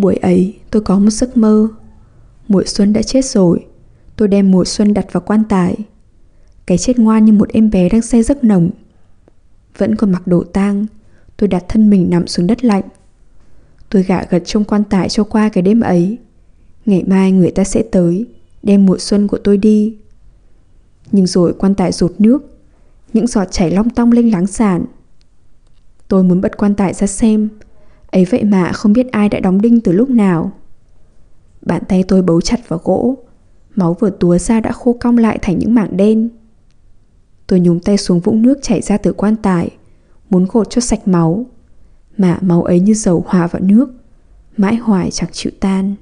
Buổi ấy, tôi có một giấc mơ. Mùa xuân đã chết rồi. Tôi đem mùa xuân đặt vào quan tài. Cái chết ngoan như một em bé đang say giấc nồng. Vẫn còn mặc đồ tang, Tôi đặt thân mình nằm xuống đất lạnh. Tôi gạ gật trong quan tài cho qua cái đêm ấy. Ngày mai người ta sẽ tới, Đem mùa xuân của tôi đi. Nhưng rồi quan tài rột nước, Những giọt chảy long tong lên láng sàn. Tôi muốn bật quan tài ra xem Ấy vậy mà không biết ai đã đóng đinh từ lúc nào. Bàn tay tôi bấu chặt vào gỗ, Máu vừa túa ra đã khô cong lại thành những mảng đen. Tôi nhúng tay xuống vũng nước chảy ra từ quan tài, Muốn gột cho sạch máu, Mà máu ấy như dầu hòa vào nước, Mãi hoài chẳng chịu tan.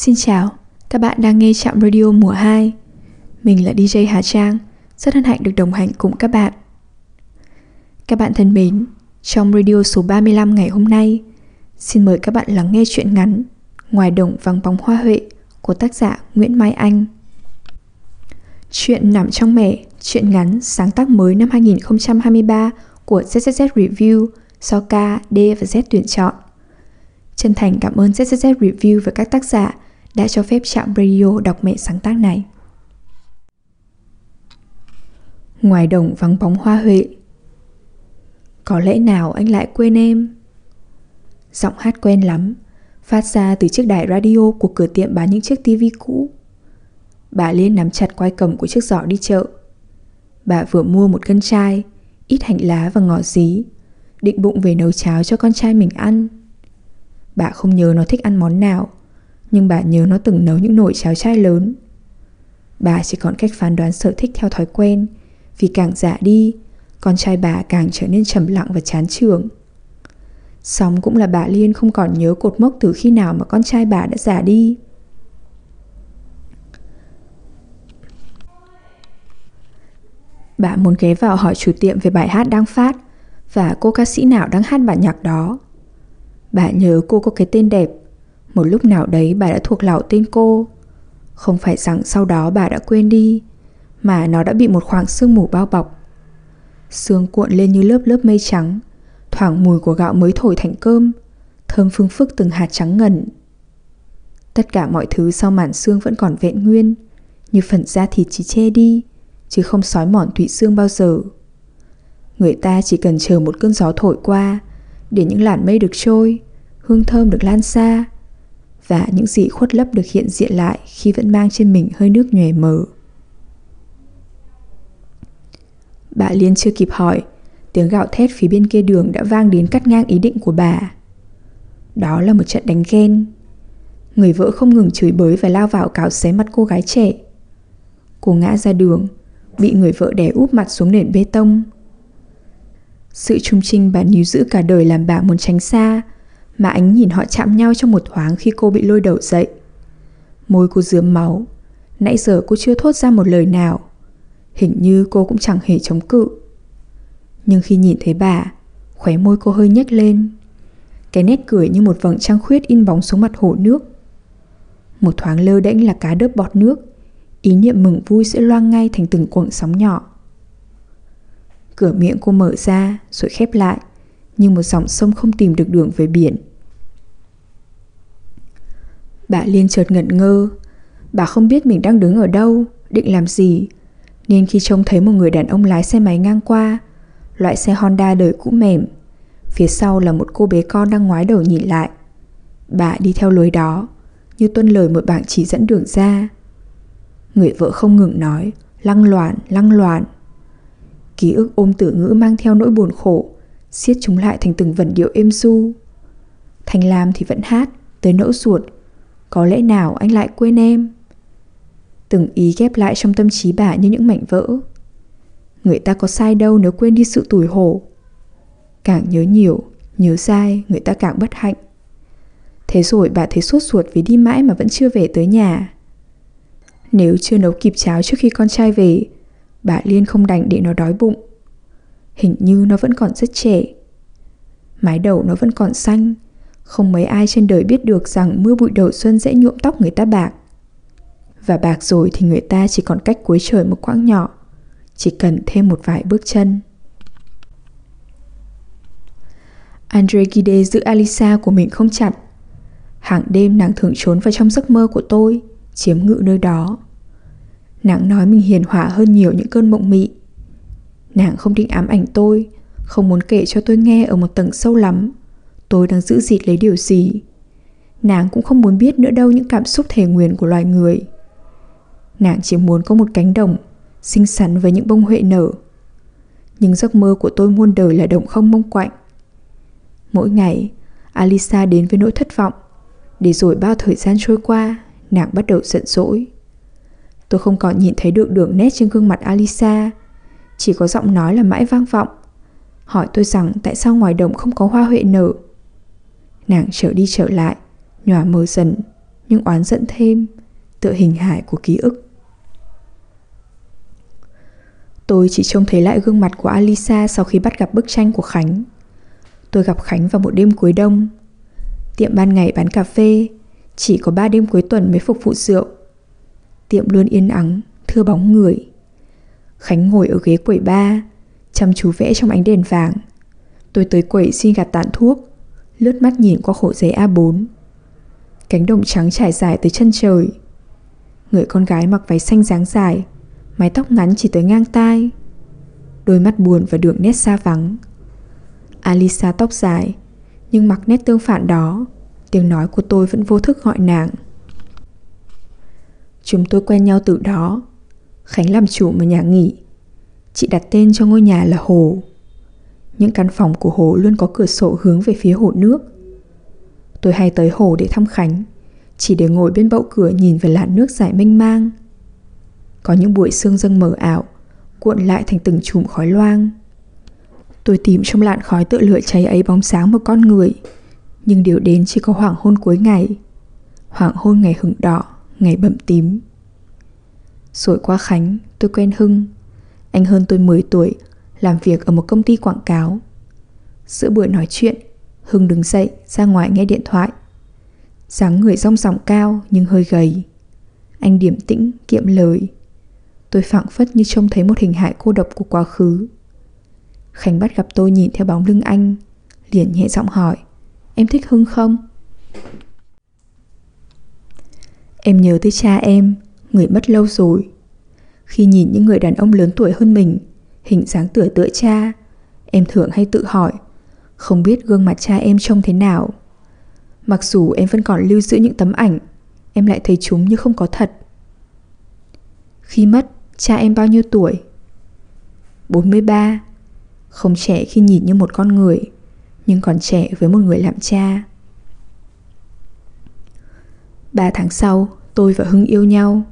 Xin chào, các bạn đang nghe Trạm Radio mùa 2 Mình là DJ Hà Trang, rất hân hạnh được đồng hành cùng các bạn. Các bạn thân mến, trong radio số 35 ngày hôm nay Xin mời các bạn lắng nghe chuyện ngắn Ngoài đồng vắng bóng hoa huệ của tác giả Nguyễn Mai Anh. Chuyện nằm trong mẹ chuyện ngắn sáng tác mới năm 2023 của ZZZ Review do K, D và Z tuyển chọn. Chân thành cảm ơn ZZZ Review và các tác giả đã cho phép chạm radio đọc mẹ sáng tác này. Ngoài đồng vắng bóng hoa huệ Có lẽ nào anh lại quên em? Giọng hát quen lắm, phát ra từ chiếc đài radio của cửa tiệm bán những chiếc tivi cũ. Bà Liên nắm chặt quai cầm của chiếc giỏ đi chợ. Bà vừa mua một cân chai, ít hành lá và ngò dí, định bụng về nấu cháo cho con trai mình ăn. Bà không nhớ nó thích ăn món nào nhưng bà nhớ nó từng nấu những nồi cháo chai lớn. Bà chỉ còn cách phán đoán sở thích theo thói quen. Vì càng già đi, Con trai bà càng trở nên trầm lặng và chán trường Xong cũng là bà Liên không còn nhớ cột mốc từ khi nào mà con trai bà đã già đi. Bà muốn ghé vào hỏi chủ tiệm về bài hát đang phát Và cô ca sĩ nào đang hát bản nhạc đó. Bà nhớ cô có cái tên đẹp một lúc nào đấy bà đã thuộc lạo tên cô. Không phải rằng sau đó bà đã quên đi Mà nó đã bị một khoảng sương mù bao bọc. Sương cuộn lên như lớp lớp mây trắng Thoảng mùi của gạo mới thổi thành cơm Thơm phương phức từng hạt trắng ngần. Tất cả mọi thứ sau màn xương vẫn còn vẹn nguyên Như phần da thịt chỉ che đi Chứ không sói mòn tụy xương bao giờ. Người ta chỉ cần chờ một cơn gió thổi qua để những làn mây được trôi, hương thơm được lan xa và những gì khuất lấp được hiện diện lại khi vẫn mang trên mình hơi nước nhòe mờ. Bà Liên chưa kịp hỏi, tiếng gạo thét phía bên kia đường đã vang đến cắt ngang ý định của bà. Đó là một trận đánh ghen. Người vợ không ngừng chửi bới và lao vào cào xé mặt cô gái trẻ. Cô ngã ra đường, bị người vợ đè úp mặt xuống nền bê tông, sự trung trinh bà níu giữ cả đời làm bà muốn tránh xa mà ánh nhìn họ chạm nhau trong một thoáng khi cô bị lôi đầu dậy. Môi cô dướm máu. Nãy giờ cô chưa thốt ra một lời nào. Hình như cô cũng chẳng hề chống cự. Nhưng khi nhìn thấy bà, Khóe môi cô hơi nhếch lên. Cái nét cười như một vầng trăng khuyết in bóng xuống mặt hồ nước. Một thoáng lơ đễnh là cá đớp bọt nước. Ý niệm mừng vui sẽ loang ngay thành từng cuộn sóng nhỏ. Cửa miệng cô mở ra, rồi khép lại. Như một dòng sông không tìm được đường về biển. Bà Liên chợt ngẩn ngơ. Bà không biết mình đang đứng ở đâu Định làm gì. Nên khi trông thấy một người đàn ông lái xe máy ngang qua Loại xe Honda đời cũ mềm Phía sau là một cô bé con đang ngoái đầu nhìn lại. Bà đi theo lối đó Như tuân lời một bạn chỉ dẫn đường ra. Người vợ không ngừng nói Lăng loạn, lăng loạn. Ký ức ôm tử ngữ mang theo nỗi buồn khổ siết chúng lại thành từng vần điệu êm du Thanh Lam thì vẫn hát Tới nỗi ruột có lẽ nào anh lại quên em? Từng ý ghép lại trong tâm trí bà như những mảnh vỡ. Người ta có sai đâu nếu quên đi sự tủi hổ. Càng nhớ nhiều Nhớ sai người ta càng bất hạnh. Thế rồi bà thấy sốt ruột vì đi mãi mà vẫn chưa về tới nhà. Nếu chưa nấu kịp cháo trước khi con trai về, bà Liên không đành để nó đói bụng. Hình như nó vẫn còn rất trẻ. Mái đầu nó vẫn còn xanh, không mấy ai trên đời biết được rằng mưa bụi đầu xuân sẽ nhuộm tóc người ta bạc. Và bạc rồi thì người ta chỉ còn cách cuối trời một quãng nhỏ, chỉ cần thêm một vài bước chân. Andre Gide giữ Alisa của mình không chặt. Hàng đêm nàng thường trốn vào trong giấc mơ của tôi, chiếm ngự nơi đó. Nàng nói mình hiền hòa hơn nhiều những cơn mộng mị. Nàng không định ám ảnh tôi, không muốn kể cho tôi nghe ở một tầng sâu lắm. Tôi đang giữ dịt lấy điều gì. Nàng cũng không muốn biết nữa đâu những cảm xúc thể nguyền của loài người. Nàng chỉ muốn có một cánh đồng, xinh xắn với những bông huệ nở. Nhưng giấc mơ của tôi muôn đời là đồng không mông quạnh. Mỗi ngày, Alisa đến với nỗi thất vọng. Để rồi bao thời gian trôi qua, nàng bắt đầu giận dỗi. Tôi không còn nhìn thấy được đường nét trên gương mặt Alisa, chỉ có giọng nói là mãi vang vọng. Hỏi tôi rằng tại sao ngoài đồng không có hoa huệ nở. Nàng trở đi trở lại, nhòa mơ dần, nhưng oán giận thêm, tựa hình hài của ký ức. Tôi chỉ trông thấy lại gương mặt của Alisa sau khi bắt gặp bức tranh của Khánh. Tôi gặp Khánh vào một đêm cuối đông. Tiệm ban ngày bán cà phê, chỉ có ba đêm cuối tuần mới phục vụ rượu. Tiệm luôn yên ắng, thưa bóng người. Khánh ngồi ở ghế quầy ba, chăm chú vẽ trong ánh đèn vàng. Tôi tới quầy xin gạt tàn thuốc, lướt mắt nhìn qua khổ giấy A4. Cánh đồng trắng trải dài tới chân trời. Người con gái mặc váy xanh dáng dài, mái tóc ngắn chỉ tới ngang tai. Đôi mắt buồn và đường nét xa vắng. Alisa tóc dài, nhưng mặc nét tương phản đó, tiếng nói của tôi vẫn vô thức gọi nàng. Chúng tôi quen nhau từ đó. Khánh làm chủ một nhà nghỉ. Chị đặt tên cho ngôi nhà là Hồ. Những căn phòng của Hồ luôn có cửa sổ hướng về phía hồ nước. Tôi hay tới hồ để thăm Khánh, chỉ để ngồi bên bậu cửa nhìn về làn nước dài mênh mang. Có những buổi sương dâng mờ ảo, cuộn lại thành từng chùm khói loang. Tôi tìm trong làn khói tựa lửa cháy ấy bóng sáng một con người, nhưng điều đến chỉ có hoàng hôn cuối ngày. Hoàng hôn ngày hừng đỏ, ngày bậm tím. Rồi qua Khánh, tôi quen Hưng. Anh hơn tôi 10 tuổi, làm việc ở một công ty quảng cáo. Giữa buổi nói chuyện, Hưng đứng dậy ra ngoài nghe điện thoại. dáng người rong ròng cao nhưng hơi gầy. Anh điểm tĩnh, kiệm lời. Tôi phảng phất như trông thấy một hình hại cô độc của quá khứ. Khánh bắt gặp tôi nhìn theo bóng lưng anh, liền nhẹ giọng hỏi, em thích Hưng không? Em nhớ tới cha em, người mất lâu rồi. Khi nhìn những người đàn ông lớn tuổi hơn mình, hình dáng tựa tựa cha, em thường hay tự hỏi, không biết gương mặt cha em trông thế nào. Mặc dù em vẫn còn lưu giữ những tấm ảnh, em lại thấy chúng như không có thật. Khi mất, cha em bao nhiêu tuổi? 43. Không trẻ khi nhìn như một con người, nhưng còn trẻ với một người làm cha. Ba tháng sau, tôi và Hưng yêu nhau.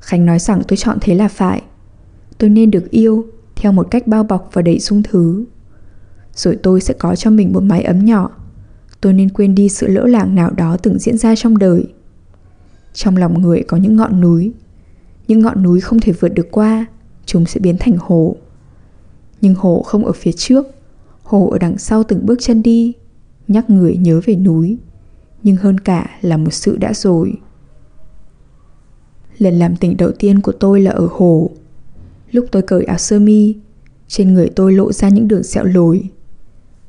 Khánh nói rằng tôi chọn thế là phải. Tôi nên được yêu theo một cách bao bọc và đầy sung thứ. Rồi tôi sẽ có cho mình một mái ấm nhỏ. Tôi nên quên đi sự lỡ làng nào đó từng diễn ra trong đời. Trong lòng người có những ngọn núi. Những ngọn núi không thể vượt được qua, chúng sẽ biến thành hồ. Nhưng hồ không ở phía trước, hồ ở đằng sau từng bước chân đi, nhắc người nhớ về núi. Nhưng hơn cả là một sự đã rồi. Lần làm tình đầu tiên của tôi là ở hồ. Lúc tôi cởi áo sơ mi, trên người tôi lộ ra những đường sẹo lồi.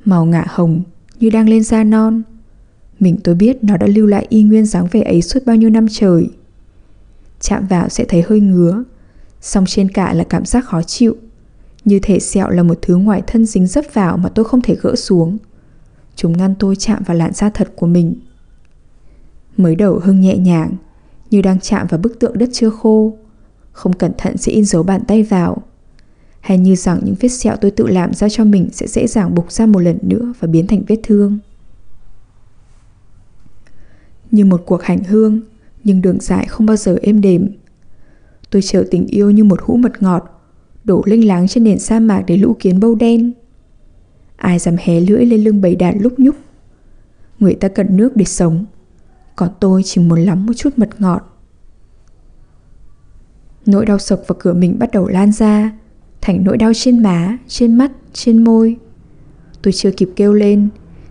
Màu ngả hồng như đang lên da non. Mình tôi biết nó đã lưu lại y nguyên dáng vẻ ấy suốt bao nhiêu năm trời. Chạm vào sẽ thấy hơi ngứa, song trên cả là cảm giác khó chịu. Như thể sẹo là một thứ ngoài thân dính dấp vào mà tôi không thể gỡ xuống. Chúng ngăn tôi chạm vào làn da thật của mình. Mới đầu Hưng nhẹ nhàng, như đang chạm vào bức tượng đất chưa khô. Không cẩn thận sẽ in dấu bàn tay vào. Hay như rằng những vết sẹo tôi tự làm ra cho mình sẽ dễ dàng bục ra một lần nữa và biến thành vết thương. Như một cuộc hành hương, nhưng đường dài không bao giờ êm đềm. Tôi chờ tình yêu như một hũ mật ngọt, đổ linh láng trên nền sa mạc để lũ kiến bâu đen. Ai dám hé lưỡi lên lưng bầy đàn lúc nhúc. Người ta cần nước để sống, còn tôi chỉ muốn lắm một chút mật ngọt. Nỗi đau sộc vào cửa mình bắt đầu lan ra, thành nỗi đau trên má, trên mắt, trên môi. Tôi chưa kịp kêu lên,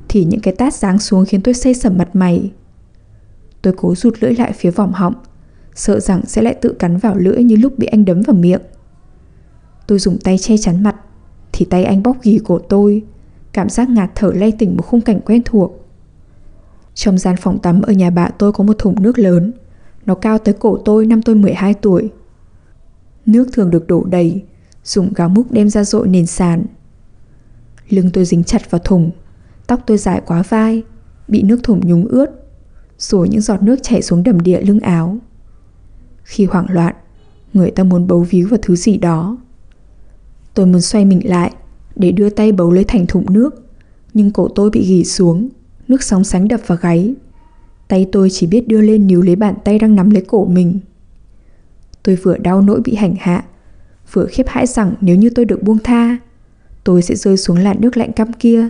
thì những cái tát giáng xuống khiến tôi say sẩm mặt mày. Tôi cố rụt lưỡi lại phía vòng họng, sợ rằng sẽ lại tự cắn vào lưỡi như lúc bị anh đấm vào miệng. Tôi dùng tay che chắn mặt, thì tay anh bóc ghì cổ tôi, cảm giác ngạt thở lay tỉnh một khung cảnh quen thuộc. Trong gian phòng tắm ở nhà bạn tôi có một thùng nước lớn, nó cao tới cổ tôi năm tôi 12 tuổi. Nước thường được đổ đầy, dùng gáo múc đem ra dội nền sàn. Lưng tôi dính chặt vào thùng, tóc tôi dài quá vai, bị nước thùng nhúng ướt, rồi những giọt nước chảy xuống đầm địa lưng áo. Khi hoảng loạn, người ta muốn bấu víu vào thứ gì đó. Tôi muốn xoay mình lại để đưa tay bấu lấy thành thùng nước, nhưng cổ tôi bị gỉ xuống, nước sóng sánh đập vào gáy. Tay tôi chỉ biết đưa lên níu lấy bàn tay đang nắm lấy cổ mình. Tôi vừa đau nỗi bị hành hạ, vừa khiếp hãi rằng nếu như tôi được buông tha, tôi sẽ rơi xuống làn nước lạnh căm kia,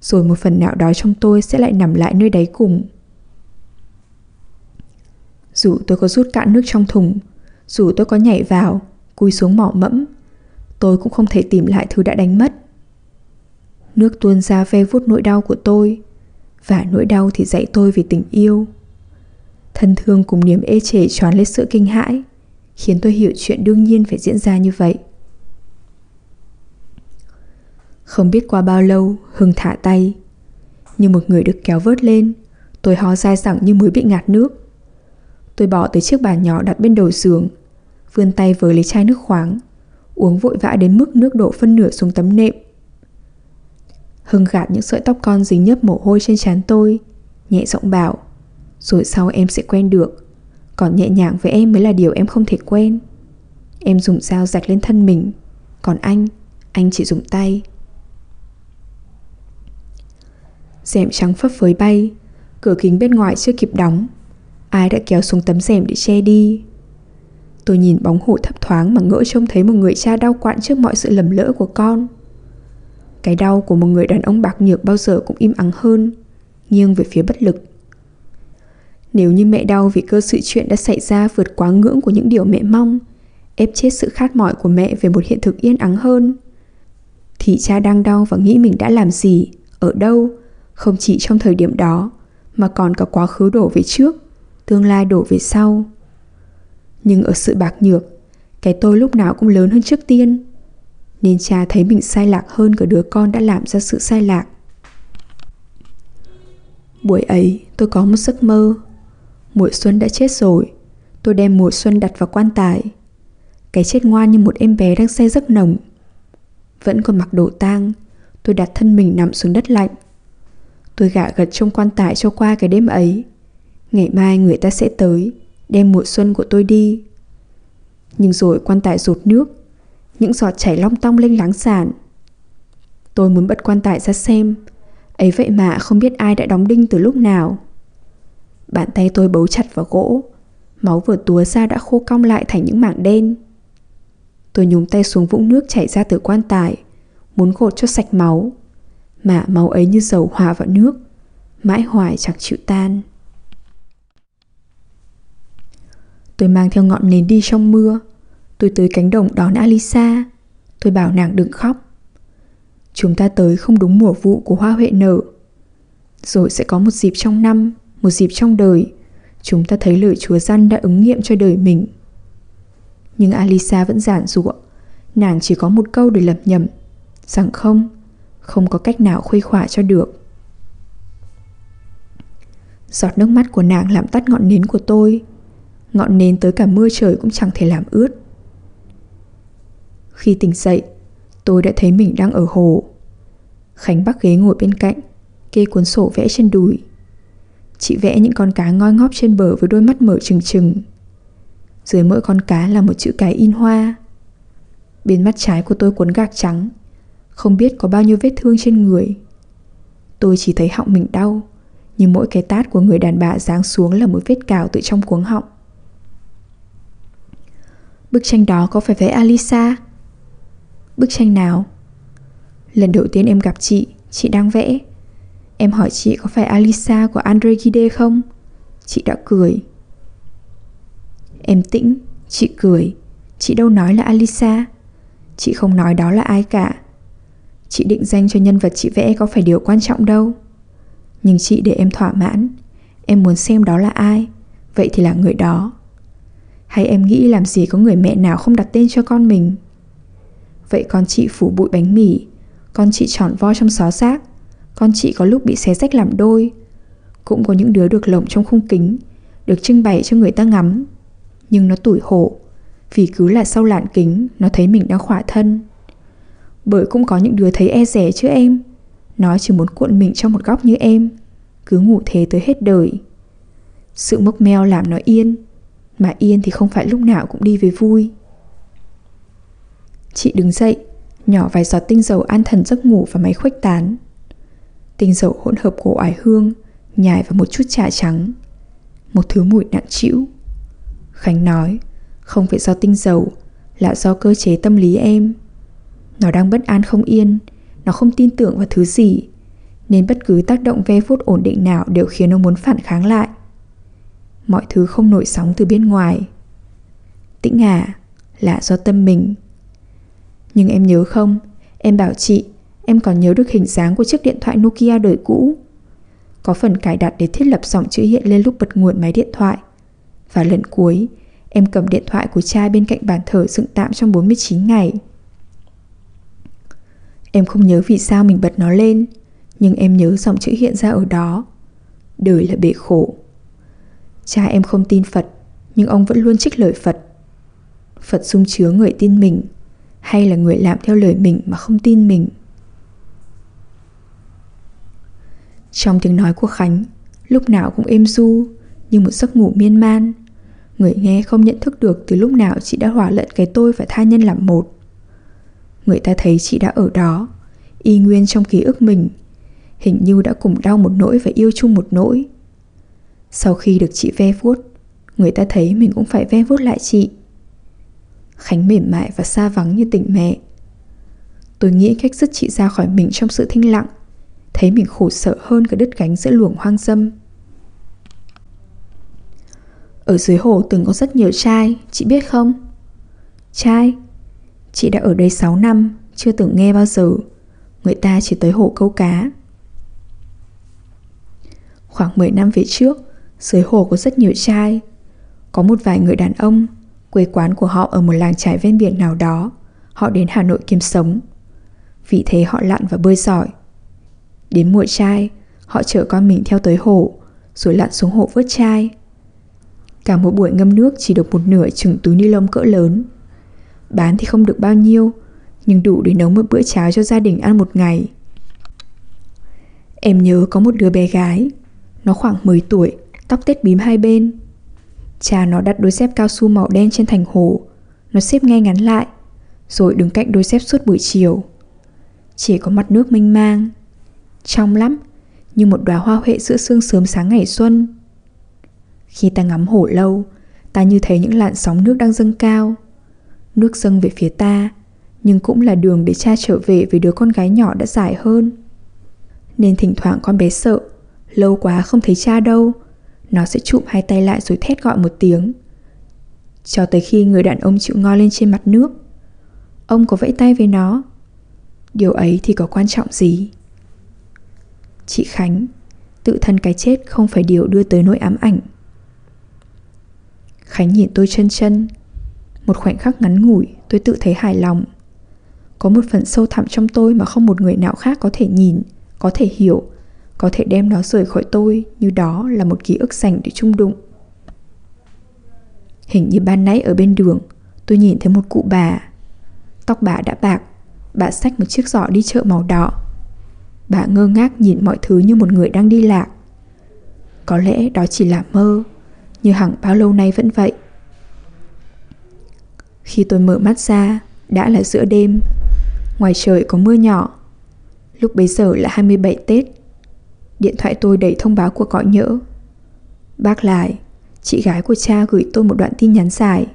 rồi một phần nào đó trong tôi sẽ lại nằm lại nơi đáy cùng. Dù tôi có rút cạn nước trong thùng, dù tôi có nhảy vào, cúi xuống mỏ mẫm, tôi cũng không thể tìm lại thứ đã đánh mất. Nước tuôn ra ve vuốt nỗi đau của tôi, và nỗi đau thì dạy tôi về tình yêu. Thân thương cùng niềm ê chề tròn lên sự kinh hãi, khiến tôi hiểu chuyện đương nhiên phải diễn ra như vậy. Không biết qua bao lâu, Hưng thả tay. Như một người được kéo vớt lên, tôi ho dai dẳng như mới bị ngạt nước. Tôi bỏ tới chiếc bàn nhỏ đặt bên đầu giường, vươn tay với lấy chai nước khoáng, uống vội vã đến mức nước đổ phân nửa xuống tấm nệm. Hưng gạt những sợi tóc con dính nhấp mồ hôi trên trán tôi, nhẹ giọng bảo, rồi sau em sẽ quen được. Còn nhẹ nhàng với em mới là điều em không thể quên Em dùng dao rạch lên thân mình, còn anh, anh chỉ dùng tay. Rèm trắng phấp phới bay, cửa kính bên ngoài chưa kịp đóng. Ai đã kéo xuống tấm rèm để che đi. Tôi nhìn bóng hổ thấp thoáng mà ngỡ trông thấy một người cha đau quặn trước mọi sự lầm lỡ của con. Cái đau của một người đàn ông bạc nhược bao giờ cũng im ắng hơn, nghiêng về phía bất lực. Nếu như mẹ đau vì cơ sự chuyện đã xảy ra vượt quá ngưỡng của những điều mẹ mong, ép chết sự khát mỏi của mẹ về một hiện thực yên ắng hơn, thì cha đang đau và nghĩ mình đã làm gì, ở đâu, không chỉ trong thời điểm đó, mà còn cả quá khứ đổ về trước, tương lai đổ về sau. Nhưng ở sự bạc nhược, cái tôi lúc nào cũng lớn hơn trước tiên, nên cha thấy mình sai lạc hơn cả đứa con đã làm ra sự sai lạc. Buổi ấy tôi có một giấc mơ Mùa xuân đã chết rồi. Tôi đem mùa xuân đặt vào quan tài. Cái chết ngoan như một em bé đang say giấc nồng. Vẫn còn mặc đồ tang, Tôi đặt thân mình nằm xuống đất lạnh. Tôi gạ gật trong quan tài cho qua cái đêm ấy. Ngày mai người ta sẽ tới, Đem mùa xuân của tôi đi. Nhưng rồi quan tài rột nước, Những giọt chảy long tong lên láng sàn. Tôi muốn bật quan tài ra xem. Ấy vậy mà không biết ai đã đóng đinh từ lúc nào. Bàn tay tôi bấu chặt vào gỗ. Máu vừa túa ra đã khô cong lại thành những mảng đen. Tôi nhúng tay xuống vũng nước chảy ra từ quan tài, Muốn gột cho sạch máu. Mà máu ấy như dầu hòa vào nước, Mãi hoài chẳng chịu tan. Tôi mang theo ngọn nến đi trong mưa. Tôi tới cánh đồng đón Alisa Tôi bảo nàng đừng khóc. Chúng ta tới không đúng mùa vụ của hoa huệ nở. Rồi sẽ có một dịp trong năm. Một dịp trong đời, Chúng ta thấy lời Chúa Gian đã ứng nghiệm cho đời mình. Nhưng Alisa vẫn giản dụa Nàng chỉ có một câu để lầm nhầm Rằng không Không có cách nào khuây khỏa cho được. Giọt nước mắt của nàng làm tắt ngọn nến của tôi, Ngọn nến tới cả mưa trời cũng chẳng thể làm ướt. Khi tỉnh dậy, Tôi đã thấy mình đang ở hồ. Khánh bắc ghế ngồi bên cạnh, Kê cuốn sổ vẽ trên đùi. Chị vẽ những con cá ngoi ngóp trên bờ Với đôi mắt mở trừng trừng Dưới mỗi con cá là một chữ cái in hoa Bên mắt trái của tôi cuốn gạc trắng Không biết có bao nhiêu vết thương trên người Tôi chỉ thấy họng mình đau Nhưng mỗi cái tát của người đàn bà giáng xuống Là một vết cào từ trong cuống họng Bức tranh đó có phải vẽ Alisa? Bức tranh nào? Lần đầu tiên em gặp chị, chị đang vẽ. Em hỏi chị có phải Alisa của Andre Gide không? Chị đã cười. Em tĩnh, chị cười, Chị đâu nói là Alisa? Chị không nói đó là ai cả. Chị định danh cho nhân vật chị vẽ có phải điều quan trọng đâu. Nhưng chị để em thỏa mãn. Em muốn xem đó là ai. Vậy thì là người đó. Hay em nghĩ làm gì có người mẹ nào không đặt tên cho con mình? Vậy con chị phủ bụi bánh mì. Con chị tròn vo trong xó xác. Con chị có lúc bị xé rách làm đôi. Cũng có những đứa được lồng trong khung kính Được trưng bày cho người ta ngắm. Nhưng nó tủi hổ Vì cứ là sau lạn kính Nó thấy mình đang khỏa thân. Bởi cũng có những đứa thấy e rẻ chứ em. Nó chỉ muốn cuộn mình trong một góc như em Cứ ngủ thế tới hết đời. Sự mốc meo làm nó yên Mà yên thì không phải lúc nào cũng đi với vui. Chị đứng dậy, nhỏ vài giọt tinh dầu an thần giấc ngủ và máy khuếch tán. Tinh dầu hỗn hợp của oải hương, nhài và một chút trà trắng. Một thứ mùi nặng trĩu. Khánh nói, không phải do tinh dầu, là do cơ chế tâm lý em. Nó đang bất an không yên, nó không tin tưởng vào thứ gì, nên bất cứ tác động ve vuốt ổn định nào đều khiến nó muốn phản kháng lại. Mọi thứ không nổi sóng từ bên ngoài. Tĩnh à, là do tâm mình nhưng em nhớ không, em bảo chị, em còn nhớ được hình dáng của chiếc điện thoại Nokia đời cũ. Có phần cài đặt để thiết lập dòng chữ hiện lên lúc bật nguồn máy điện thoại. Và lần cuối, em cầm điện thoại của cha bên cạnh bàn thờ dựng tạm trong 49 ngày. Em không nhớ vì sao mình bật nó lên, nhưng em nhớ dòng chữ hiện ra ở đó. Đời là bể khổ. Cha em không tin Phật, nhưng ông vẫn luôn trích lời Phật. Phật dung chứa người tin mình hay là người làm theo lời mình mà không tin mình trong tiếng nói của khánh, lúc nào cũng êm du như một giấc ngủ miên man. Người nghe không nhận thức được từ lúc nào chị đã hòa lẫn cái tôi và tha nhân làm một. Người ta thấy chị đã ở đó, y nguyên trong ký ức mình, hình như đã cùng đau một nỗi và yêu chung một nỗi. Sau khi được chị ve vuốt, người ta thấy mình cũng phải ve vuốt lại chị. Khánh mềm mại và xa vắng như tỉnh mẹ. Tôi nghĩ cách dứt chị ra khỏi mình trong sự thinh lặng. Thấy mình khổ sở hơn cả đứt gánh giữa luồng hoang dâm. Ở dưới hồ từng có rất nhiều trai, chị biết không? Trai? Chị đã ở đây 6 năm, chưa từng nghe bao giờ. Người ta chỉ tới hồ câu cá. Khoảng 10 năm về trước, dưới hồ có rất nhiều trai. Có một vài người đàn ông Quê quán của họ ở một làng trải ven biển nào đó. Họ đến Hà Nội kiếm sống. Vì thế họ lặn và bơi giỏi. Đến mùa trai, Họ chở con mình theo tới hồ, Rồi lặn xuống hồ vớt chai. Cả một buổi ngâm nước chỉ được một nửa chừng túi ni lông cỡ lớn. Bán thì không được bao nhiêu, Nhưng đủ để nấu một bữa cháo cho gia đình ăn một ngày. Em nhớ có một đứa bé gái, Nó khoảng 10 tuổi, Tóc tết bím hai bên. Cha nó đặt đôi dép cao su màu đen trên thành hồ, Nó xếp ngay ngắn lại, Rồi đứng cạnh đôi dép suốt buổi chiều. Chỉ có mặt nước mênh mang. Trong lắm, Như một đóa hoa huệ giữa sương sớm sáng ngày xuân. Khi ta ngắm hồ lâu, Ta như thấy những làn sóng nước đang dâng cao. Nước dâng về phía ta, Nhưng cũng là đường để cha trở về với đứa con gái nhỏ đã dài hơn. Nên thỉnh thoảng con bé sợ, Lâu quá không thấy cha đâu, nó sẽ chụm hai tay lại rồi thét gọi một tiếng. Cho tới khi người đàn ông chịu ngoi lên trên mặt nước, Ông có vẫy tay với nó. Điều ấy thì có quan trọng gì? Chị Khánh Tự thân cái chết không phải điều đưa tới nỗi ám ảnh Khánh nhìn tôi chân chân Một khoảnh khắc ngắn ngủi tôi tự thấy hài lòng Có một phần sâu thẳm trong tôi mà không một người nào khác có thể nhìn Có thể hiểu có thể đem nó rời khỏi tôi như đó là một ký ức dành để chung đụng. Hình như ban nãy ở bên đường, tôi nhìn thấy một cụ bà. Tóc bà đã bạc, bà xách một chiếc giỏ đi chợ màu đỏ. Bà ngơ ngác nhìn mọi thứ như một người đang đi lạc. Có lẽ đó chỉ là mơ, như hẳn bao lâu nay vẫn vậy. Khi tôi mở mắt ra, đã là giữa đêm. Ngoài trời có mưa nhỏ. Lúc bấy giờ là 27 Tết. Điện thoại tôi đầy thông báo của gọi nhỡ Bác lại Chị gái của cha gửi tôi một đoạn tin nhắn dài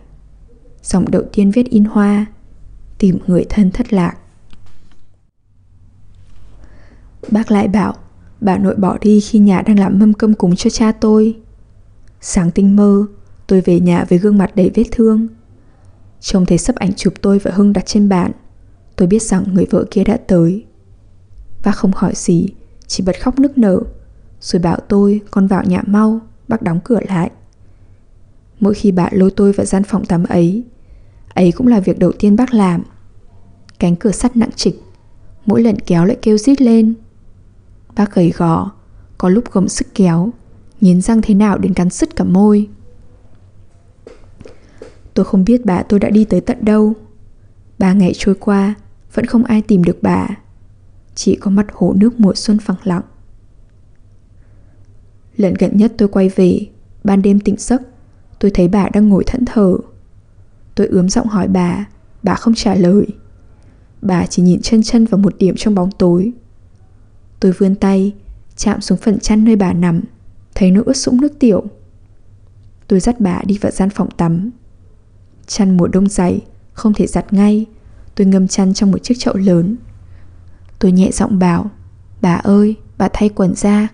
Dòng đầu tiên viết in hoa Tìm người thân thất lạc Bác lại bảo, Bà nội bỏ đi khi nhà đang làm mâm cơm cúng cho cha tôi. Sáng tinh mơ, Tôi về nhà với gương mặt đầy vết thương. Trông thấy sắp ảnh chụp tôi và Hưng đặt trên bàn, Tôi biết rằng người vợ kia đã tới. Bác không hỏi gì, Chỉ bật khóc nức nở, Rồi bảo tôi, con vào nhà mau, Bác đóng cửa lại. Mỗi khi bà lôi tôi vào gian phòng tắm ấy Ấy cũng là việc đầu tiên bác làm. Cánh cửa sắt nặng trịch, Mỗi lần kéo lại kêu rít lên Bác gầy gò, Có lúc gồng sức kéo Nghiến răng thế nào đến cắn sứt cả môi. Tôi không biết bà tôi đã đi tới tận đâu. Ba ngày trôi qua, Vẫn không ai tìm được bà. Chỉ có mặt hồ nước mùa xuân phẳng lặng. Lần gần nhất tôi quay về, Ban đêm tỉnh giấc, Tôi thấy bà đang ngồi thẫn thờ. Tôi ướm giọng hỏi bà Bà không trả lời. Bà chỉ nhìn chân chân vào một điểm trong bóng tối. Tôi vươn tay Chạm xuống phần chăn nơi bà nằm Thấy nỗi ướt sũng nước tiểu. Tôi dắt bà đi vào gian phòng tắm. Chăn mùa đông dày Không thể giặt ngay. Tôi ngâm chăn trong một chiếc chậu lớn. Tôi nhẹ giọng bảo Bà ơi, bà thay quần ra.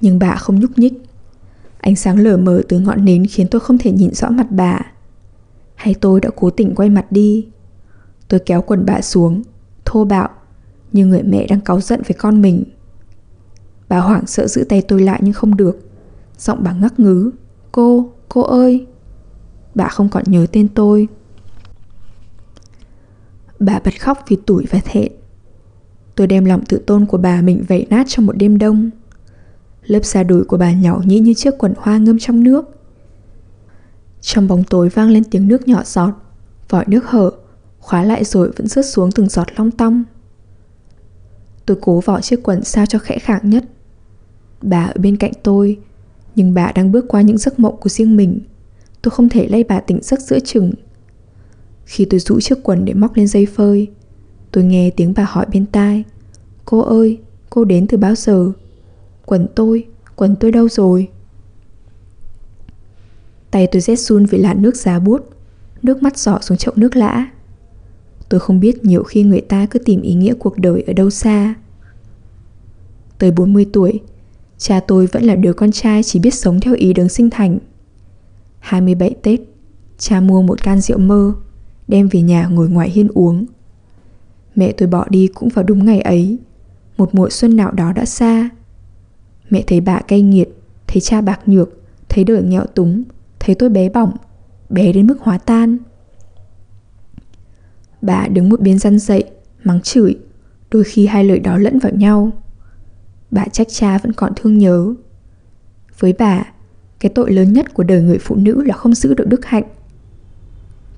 Nhưng bà không nhúc nhích. Ánh sáng lờ mờ từ ngọn nến khiến tôi không thể nhìn rõ mặt bà. Hay tôi đã cố tình quay mặt đi? Tôi kéo quần bà xuống Thô bạo. Như người mẹ đang cáu giận với con mình. Bà hoảng sợ giữ tay tôi lại nhưng không được. Giọng bà ngắc ngứ Cô, cô ơi! Bà không còn nhớ tên tôi. Bà bật khóc vì tủi và thẹn. Tôi đem lòng tự tôn của bà mình vẩy nát trong một đêm đông. Lớp da đùi của bà nhỏ nhĩ như chiếc quần hoa ngâm trong nước. Trong bóng tối vang lên tiếng nước nhỏ giọt Vòi nước hở Khóa lại rồi vẫn rớt xuống từng giọt long tong. Tôi cố vỏ chiếc quần sao cho khẽ khàng nhất Bà ở bên cạnh tôi Nhưng bà đang bước qua những giấc mộng của riêng mình Tôi không thể lay bà tỉnh giấc giữa chừng Khi tôi rũ chiếc quần để móc lên dây phơi Tôi nghe tiếng bà hỏi bên tai Cô ơi, cô đến từ bao giờ? Quần tôi, quần tôi đâu rồi? Tay tôi rét run vì làn nước giá bút Nước mắt giỏ xuống chậu nước lã Tôi không biết nhiều khi người ta cứ tìm ý nghĩa cuộc đời ở đâu xa. Tới 40 tuổi, Cha tôi vẫn là đứa con trai chỉ biết sống theo ý đấng sinh thành. 27 Tết, Cha mua một can rượu mơ, Đem về nhà ngồi ngoài hiên uống. Mẹ tôi bỏ đi cũng vào đúng ngày ấy, Một mùa xuân nào đó đã xa. Mẹ thấy bà cay nghiệt, Thấy cha bạc nhược, Thấy đời nghèo túng, Thấy tôi bé bỏng, Bé đến mức hóa tan. Bà đứng một bên răn dậy Mắng chửi, Đôi khi hai lời đó lẫn vào nhau. Bà trách cha vẫn còn thương nhớ. Với bà, Cái tội lớn nhất của đời người phụ nữ là không giữ được đức hạnh.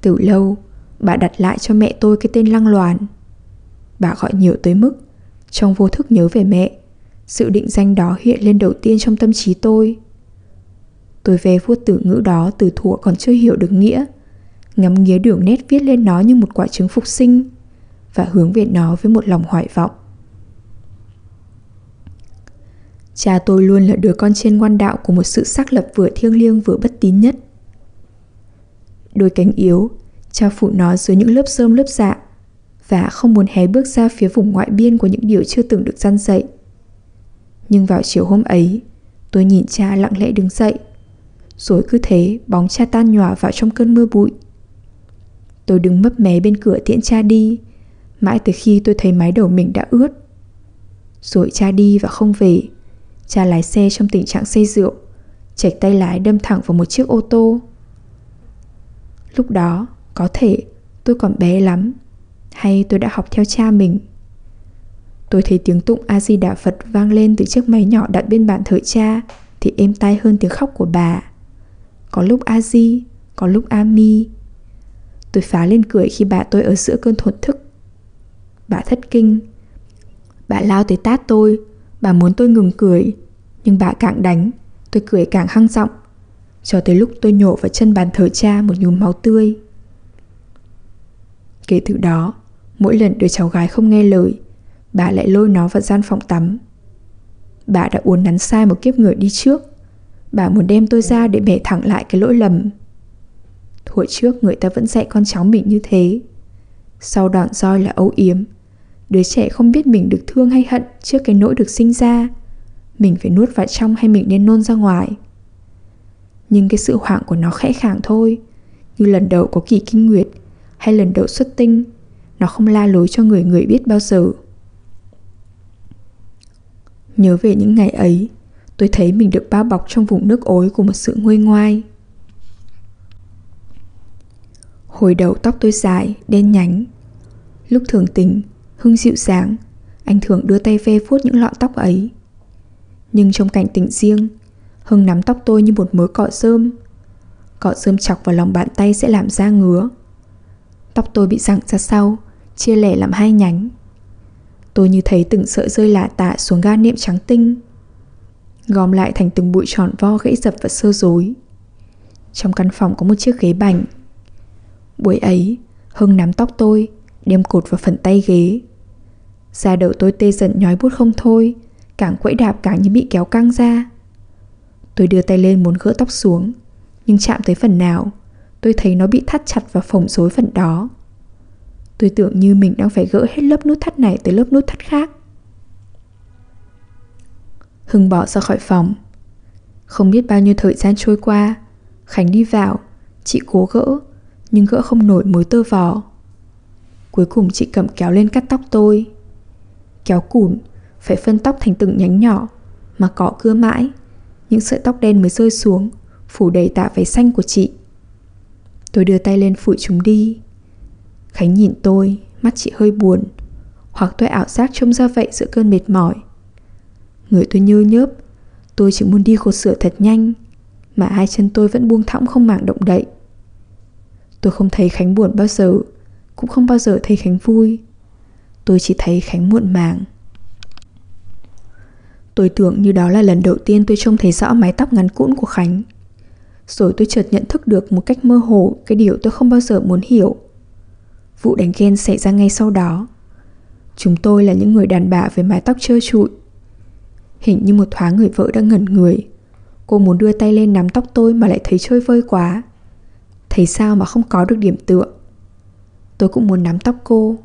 Từ lâu, Bà đặt lại cho mẹ tôi cái tên lăng loàn. Bà gọi nhiều tới mức, Trong vô thức nhớ về mẹ, Sự định danh đó hiện lên đầu tiên trong tâm trí tôi. Tôi ve vuốt từ ngữ đó từ thuở còn chưa hiểu được nghĩa. Ngắm nghía đường nét viết lên nó như một quả trứng phục sinh Và hướng về nó với một lòng hoài vọng Cha tôi luôn là đứa con trên ngoan đạo của một sự xác lập vừa thiêng liêng vừa bất tín nhất. Đôi cánh yếu, cha phụ nó dưới những lớp sơm lớp dạ và không muốn hé bước ra phía vùng ngoại biên của những điều chưa từng được gian dạy. Nhưng vào chiều hôm ấy, tôi nhìn cha lặng lẽ đứng dậy, rồi cứ thế bóng cha tan nhòa vào trong cơn mưa bụi. Tôi đứng mấp mé bên cửa tiễn cha đi, mãi từ khi tôi thấy mái đầu mình đã ướt. Rồi cha đi và không về, Cha lái xe trong tình trạng say rượu. Chạch tay lái đâm thẳng vào một chiếc ô tô. Lúc đó Có thể tôi còn bé lắm Hay tôi đã học theo cha mình. Tôi thấy tiếng tụng A-di-đà Phật vang lên từ chiếc máy nhỏ đặt bên bàn thờ cha Thì êm tai hơn tiếng khóc của bà. Có lúc A-di, có lúc A-mi Tôi phá lên cười khi bà tôi ở giữa cơn thổn thức. Bà thất kinh. Bà lao tới tát tôi. Bà muốn tôi ngừng cười, Nhưng bà càng đánh. Tôi cười càng hăng giọng. Cho tới lúc tôi nhổ vào chân bàn thờ cha một nhúm máu tươi. Kể từ đó, Mỗi lần đứa cháu gái không nghe lời, Bà lại lôi nó vào gian phòng tắm. Bà đã uốn nắn sai một kiếp người đi trước. Bà muốn đem tôi ra để bẻ thẳng lại cái lỗi lầm hồi trước người ta vẫn dạy con cháu mình như thế. Sau đòn roi là âu yếm. Đứa trẻ không biết mình được thương hay hận trước cái nỗi được sinh ra. Mình phải nuốt vào trong hay mình nên nôn ra ngoài. Nhưng cái sự hoảng của nó khẽ khàng thôi. Như lần đầu có kỳ kinh nguyệt Hay lần đầu xuất tinh, Nó không la lối cho người người biết bao giờ. Nhớ về những ngày ấy, Tôi thấy mình được bao bọc trong vùng nước ối của một sự nguôi ngoai. Hồi đầu tóc tôi dài, đen nhánh. Lúc thường tình, Hưng dịu dàng Anh thường đưa tay ve vuốt những lọn tóc ấy. Nhưng trong cảnh tình riêng Hưng nắm tóc tôi như một mớ cọ rơm. Cọ rơm chọc vào lòng bàn tay sẽ làm da ngứa. Tóc tôi bị rặng ra sau Chia lẻ làm hai nhánh. Tôi như thấy từng sợi rơi lạ tạ xuống ga niệm trắng tinh Gom lại thành từng bụi tròn vo gãy dập và sơ rối. Trong căn phòng có một chiếc ghế bành Buổi ấy, Hưng nắm tóc tôi, Đem cột vào phần tay ghế. Da đầu tôi tê dần nhói bút không thôi, Càng quẫy đạp càng như bị kéo căng ra. Tôi đưa tay lên muốn gỡ tóc xuống, Nhưng chạm tới phần nào, Tôi thấy nó bị thắt chặt và phồng rối phần đó. Tôi tưởng như mình đang phải gỡ hết lớp nút thắt này tới lớp nút thắt khác. Hưng bỏ ra khỏi phòng. Không biết bao nhiêu thời gian trôi qua, Khánh đi vào, Chị cố gỡ nhưng gỡ không nổi mối tơ vò. Cuối cùng chị cầm kéo lên cắt tóc tôi. Kéo củn, Phải phân tóc thành từng nhánh nhỏ Mà cọ cưa mãi. Những sợi tóc đen mới rơi xuống Phủ đầy tạ váy xanh của chị. Tôi đưa tay lên phủi chúng đi. Khánh nhìn tôi Mắt chị hơi buồn. Hoặc tôi ảo giác trông ra vậy giữa cơn mệt mỏi. Người tôi nhơ nhớp Tôi chỉ muốn đi khổ sửa thật nhanh Mà hai chân tôi vẫn buông thõng không màng động đậy. Tôi không thấy Khánh buồn bao giờ, Cũng không bao giờ thấy Khánh vui. Tôi chỉ thấy Khánh muộn màng. Tôi tưởng như đó là lần đầu tiên tôi trông thấy rõ mái tóc ngắn cũn của Khánh. Rồi tôi chợt nhận thức được một cách mơ hồ Cái điều tôi không bao giờ muốn hiểu. Vụ đánh ghen xảy ra ngay sau đó. Chúng tôi là những người đàn bà với mái tóc trơ trụi. Hình như một thoáng người vợ đang ngẩn người. Cô muốn đưa tay lên nắm tóc tôi mà lại thấy chơi vơi quá. Thấy sao mà không có được điểm tựa? Tôi cũng muốn nắm tóc cô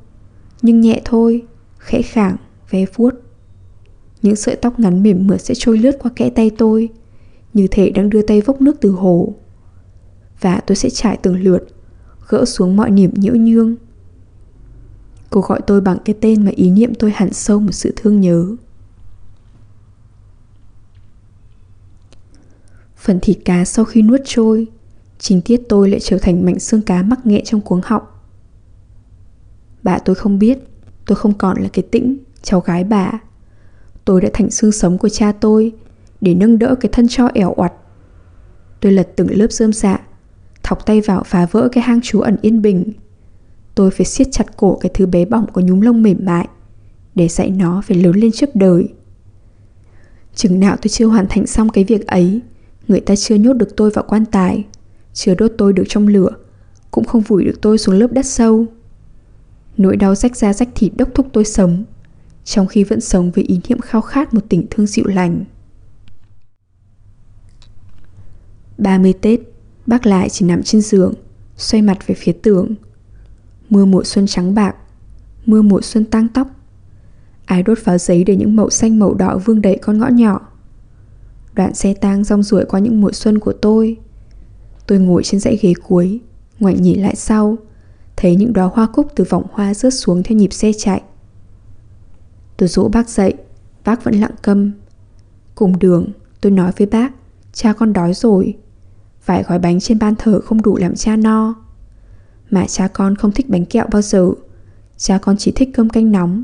Nhưng nhẹ thôi Khẽ khàng, ve vuốt. Những sợi tóc ngắn mềm mượt sẽ trôi lướt qua kẽ tay tôi Như thể đang đưa tay vốc nước từ hồ. Và tôi sẽ trải từng lượt Gỡ xuống mọi niềm nhiễu nhương. Cô gọi tôi bằng cái tên mà ý niệm tôi hẳn sâu một sự thương nhớ. Phần thịt cá sau khi nuốt trôi Chính tiết tôi lại trở thành mảnh xương cá mắc nghẹ trong cuống họng. Bà tôi không biết, Tôi không còn là cái tĩnh, Cháu gái bà. Tôi đã thành xương sống của cha tôi Để nâng đỡ cái thân cho ẻo oặt. Tôi lật từng lớp rơm dạ Thọc tay vào phá vỡ cái hang trú ẩn yên bình. Tôi phải siết chặt cổ cái thứ bé bỏng có nhúm lông mềm mại Để dạy nó phải lớn lên trước đời. Chừng nào tôi chưa hoàn thành xong cái việc ấy, Người ta chưa nhốt được tôi vào quan tài. Chưa đốt tôi được trong lửa, Cũng không vùi được tôi xuống lớp đất sâu. Nỗi đau rách da rách thịt đốc thúc tôi sống, Trong khi vẫn sống với ý niệm khao khát một tình thương dịu lành. 30 Tết, Bác lại chỉ nằm trên giường, Xoay mặt về phía tường. Mưa mùa xuân trắng bạc, Mưa mùa xuân tang tóc. Ai đốt pháo giấy để những màu xanh màu đỏ vương đầy con ngõ nhỏ? Đoạn xe tang rong ruổi qua những mùa xuân của tôi. Tôi ngồi trên dãy ghế cuối, Ngoảnh nhìn lại sau, Thấy những đóa hoa cúc từ vòng hoa rớt xuống theo nhịp xe chạy. Tôi dỗ bác dậy, Bác vẫn lặng câm. Cùng đường, tôi nói với bác, Cha con đói rồi, Vài gói bánh trên ban thờ không đủ làm cha no. Mà cha con không thích bánh kẹo bao giờ, Cha con chỉ thích cơm canh nóng.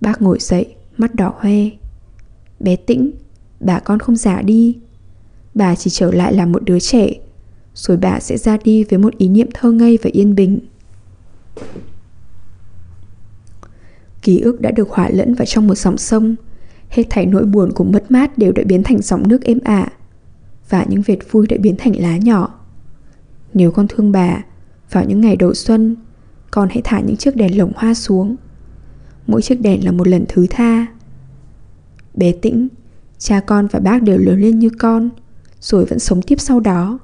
Bác ngồi dậy, Mắt đỏ hoe. Bé tĩnh, Bà con không giả đi Bà chỉ trở lại là một đứa trẻ, Rồi bà sẽ ra đi với một ý niệm thơ ngây và yên bình. Ký ức đã được hòa lẫn vào trong một dòng sông, Hết thảy nỗi buồn của mất mát đều đã biến thành dòng nước êm ả, Và những vệt vui đã biến thành lá nhỏ. Nếu con thương bà, Vào những ngày đầu xuân, Con hãy thả những chiếc đèn lồng hoa xuống. Mỗi chiếc đèn là một lần thứ tha. Bé tĩnh, Cha con và bác đều lớn lên như con. Rồi vẫn sống tiếp sau đó.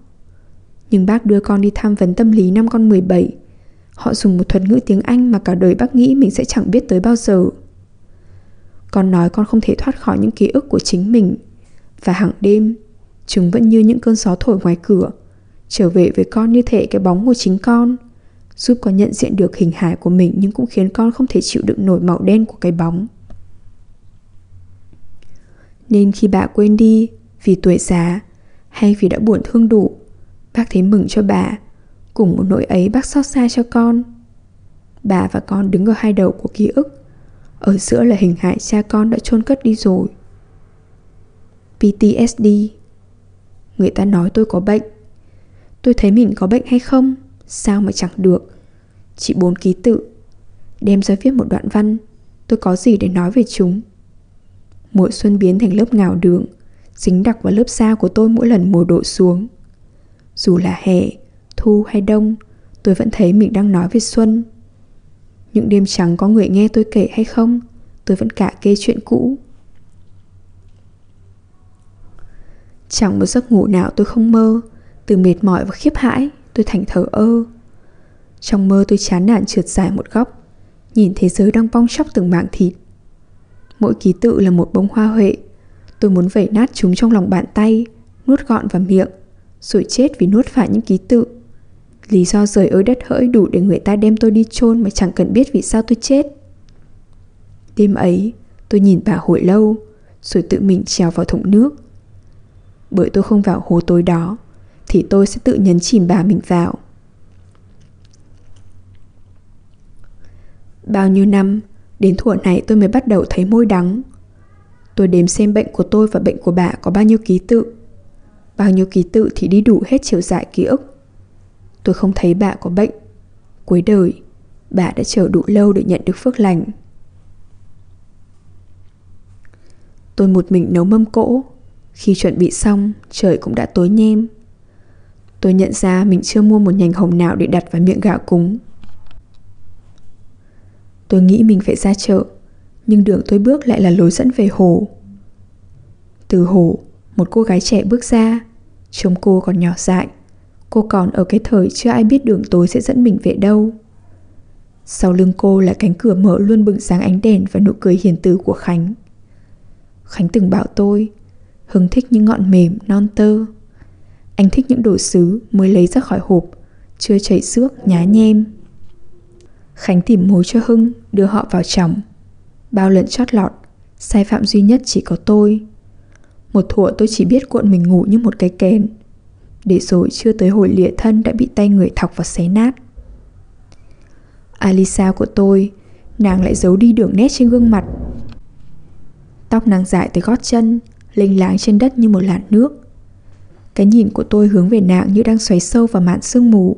Nhưng bác đưa con đi tham vấn tâm lý năm con 17 Họ dùng một thuật ngữ tiếng Anh mà cả đời bác nghĩ mình sẽ chẳng biết tới bao giờ. Con nói con không thể thoát khỏi những ký ức của chính mình. Và hàng đêm Chúng vẫn như những cơn gió thổi ngoài cửa trở về với con như thể cái bóng của chính con, giúp con nhận diện được hình hài của mình nhưng cũng khiến con không thể chịu đựng nổi màu đen của cái bóng. Nên khi bà quên đi vì tuổi già hay vì đã buồn thương đủ, bác thấy mừng cho bà, cùng một nỗi ấy bác xót xa cho con. Bà và con đứng ở hai đầu của ký ức, ở giữa là hình hại cha con đã chôn cất đi rồi. PTSD Người ta nói tôi có bệnh. Tôi thấy mình có bệnh hay không? Sao mà chẳng được? Chỉ bốn ký tự. Đem ra viết một đoạn văn. Tôi có gì để nói về chúng? Mùa xuân biến thành lớp ngào đường. Dính đặc vào lớp da của tôi mỗi lần mùa đổ xuống. Dù là hè, thu hay đông Tôi vẫn thấy mình đang nói về xuân. Những đêm trắng có người nghe tôi kể hay không Tôi vẫn cả kê chuyện cũ. Chẳng một giấc ngủ nào tôi không mơ Từ mệt mỏi và khiếp hãi Tôi thành thở ơ. Trong mơ tôi chán nản trượt dài một góc Nhìn thế giới đang bong chóc từng mảng thịt. Mỗi ký tự là một bông hoa huệ Tôi muốn vẩy nát chúng trong lòng bàn tay, Nuốt gọn vào miệng, Rồi chết vì nuốt phải những ký tự. Lý do rời ơi đất hỡi đủ để người ta đem tôi đi chôn Mà chẳng cần biết vì sao tôi chết. Đêm ấy, tôi nhìn bà hồi lâu, Rồi tự mình trèo vào thùng nước. Bởi tôi không vào hồ tối đó, Thì tôi sẽ tự nhấn chìm bà mình vào. Bao nhiêu năm, Đến thuở này tôi mới bắt đầu thấy môi đắng. Tôi đếm xem bệnh của tôi và bệnh của bà có bao nhiêu ký tự. Bao nhiêu ký tự thì đi đủ hết chiều dài ký ức. Tôi không thấy bà có bệnh. Cuối đời Bà đã chờ đủ lâu để nhận được phước lành. Tôi một mình nấu mâm cỗ. Khi chuẩn bị xong, trời cũng đã tối nhem. Tôi nhận ra mình chưa mua một nhành hồng nào để đặt vào miệng gạo cúng. Tôi nghĩ mình phải ra chợ, nhưng đường tôi bước lại là lối dẫn về hồ. Từ hồ, một cô gái trẻ bước ra, trông cô còn nhỏ dại. Cô còn ở cái thời chưa ai biết đường tối sẽ dẫn mình về đâu. Sau lưng cô là cánh cửa mở luôn bừng sáng ánh đèn và nụ cười hiền từ của Khánh. Khánh từng bảo tôi Hưng thích những ngọn mềm, non tơ Anh thích những đồ sứ mới lấy ra khỏi hộp Chưa chảy xước, nhá nhem Khánh tìm mối cho Hưng Đưa họ vào chồng Bao lần chót lọt Sai phạm duy nhất chỉ có tôi Một thuở tôi chỉ biết cuộn mình ngủ như một cái kèn Để rồi chưa tới hồi lìa thân Đã bị tay người thọc và xé nát Alisa của tôi Nàng lại giấu đi đường nét trên gương mặt Tóc nàng dài tới gót chân lênh láng trên đất như một làn nước. Cái nhìn của tôi hướng về nàng như đang xoáy sâu vào màn sương mù.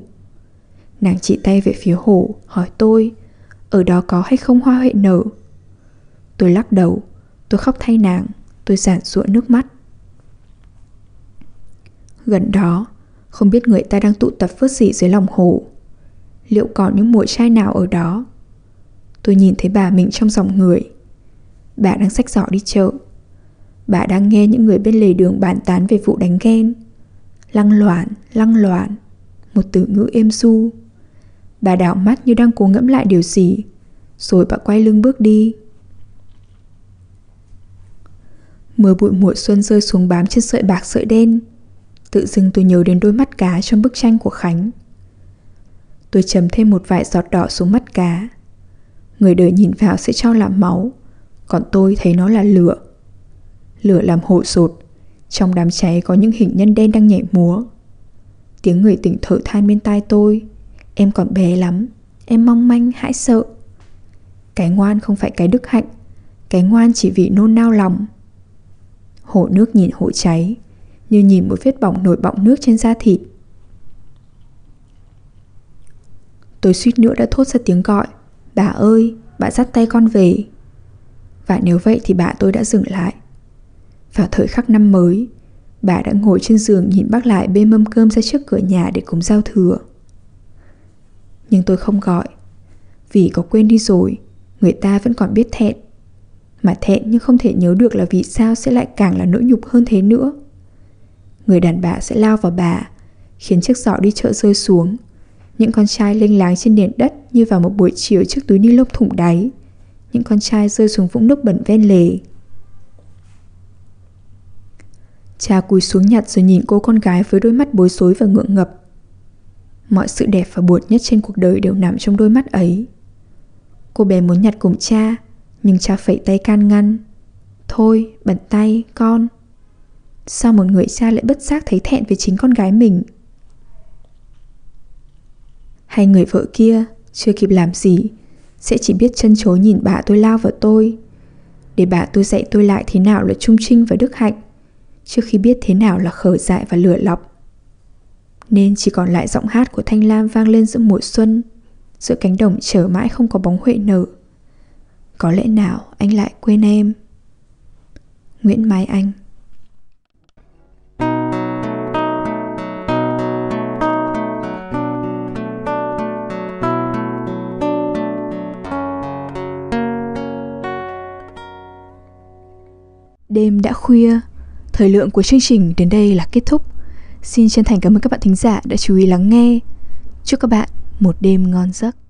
Nàng chỉ tay về phía hồ, hỏi tôi, ở đó có hay không hoa huệ nở? Tôi lắc đầu, tôi khóc thay nàng, tôi giản sụa nước mắt. Gần đó, không biết người ta đang tụ tập phước gì dưới lòng hồ. Liệu còn những muội trai nào ở đó? Tôi nhìn thấy bà mình trong dòng người. Bà đang xách giỏ đi chợ. Bà đang nghe những người bên lề đường bàn tán về vụ đánh ghen Lăng loạn, lăng loạn Một từ ngữ êm su. Bà đảo mắt như đang cố ngẫm lại điều gì Rồi bà quay lưng bước đi Mưa bụi mùa xuân rơi xuống bám trên sợi bạc sợi đen. Tự dưng tôi nhớ đến đôi mắt cá trong bức tranh của Khánh. Tôi chấm thêm một vài giọt đỏ xuống mắt cá. Người đời nhìn vào sẽ cho là máu, Còn tôi thấy nó là lửa. Lửa làm hộ sột, Trong đám cháy có những hình nhân đen đang nhảy múa. Tiếng người tỉnh thở than bên tai tôi, Em còn bé lắm, Em mong manh, hãi sợ. Cái ngoan không phải cái đức hạnh, Cái ngoan chỉ vì nôn nao lòng. Hồ nước nhìn hộ cháy Như nhìn một vết bỏng nổi bọng nước trên da thịt Tôi suýt nữa đã thốt ra tiếng gọi Bà ơi, bà dắt tay con về Và nếu vậy thì bà tôi đã dừng lại vào thời khắc năm mới, bà đã ngồi trên giường nhìn bác lại bê mâm cơm ra trước cửa nhà để cùng giao thừa. Nhưng tôi không gọi, vì có quên đi rồi, người ta vẫn còn biết thẹn. Mà thẹn nhưng không thể nhớ được là vì sao sẽ lại càng là nỗi nhục hơn thế nữa. Người đàn bà sẽ lao vào bà, khiến chiếc giỏ đi chợ rơi xuống. Những con trai lênh láng trên nền đất như vào một buổi chiều trước túi ni lông thủng đáy. Những con trai rơi xuống vũng nước bẩn ven lề. Cha cúi xuống nhặt rồi nhìn cô con gái với đôi mắt bối rối và ngượng ngập. Mọi sự đẹp và buồn nhất trên cuộc đời đều nằm trong đôi mắt ấy. Cô bé muốn nhặt cùng cha, nhưng cha phẩy tay can ngăn. Thôi, bẩn tay, con. Sao một người cha lại bất giác thấy thẹn với chính con gái mình? Hay người vợ kia chưa kịp làm gì sẽ chỉ biết chân chối nhìn bà tôi lao vào tôi để bà tôi dạy tôi lại thế nào là trung trinh và đức hạnh trước khi biết thế nào là khở dại và lửa lọc nên chỉ còn lại giọng hát của thanh lam vang lên giữa mùa xuân giữa cánh đồng chờ mãi không có bóng huệ nở có lẽ nào anh lại quên em nguyễn mai anh Đêm đã khuya, thời lượng của chương trình đến đây là kết thúc. Xin chân thành cảm ơn các bạn thính giả đã chú ý lắng nghe. Chúc các bạn một đêm ngon giấc.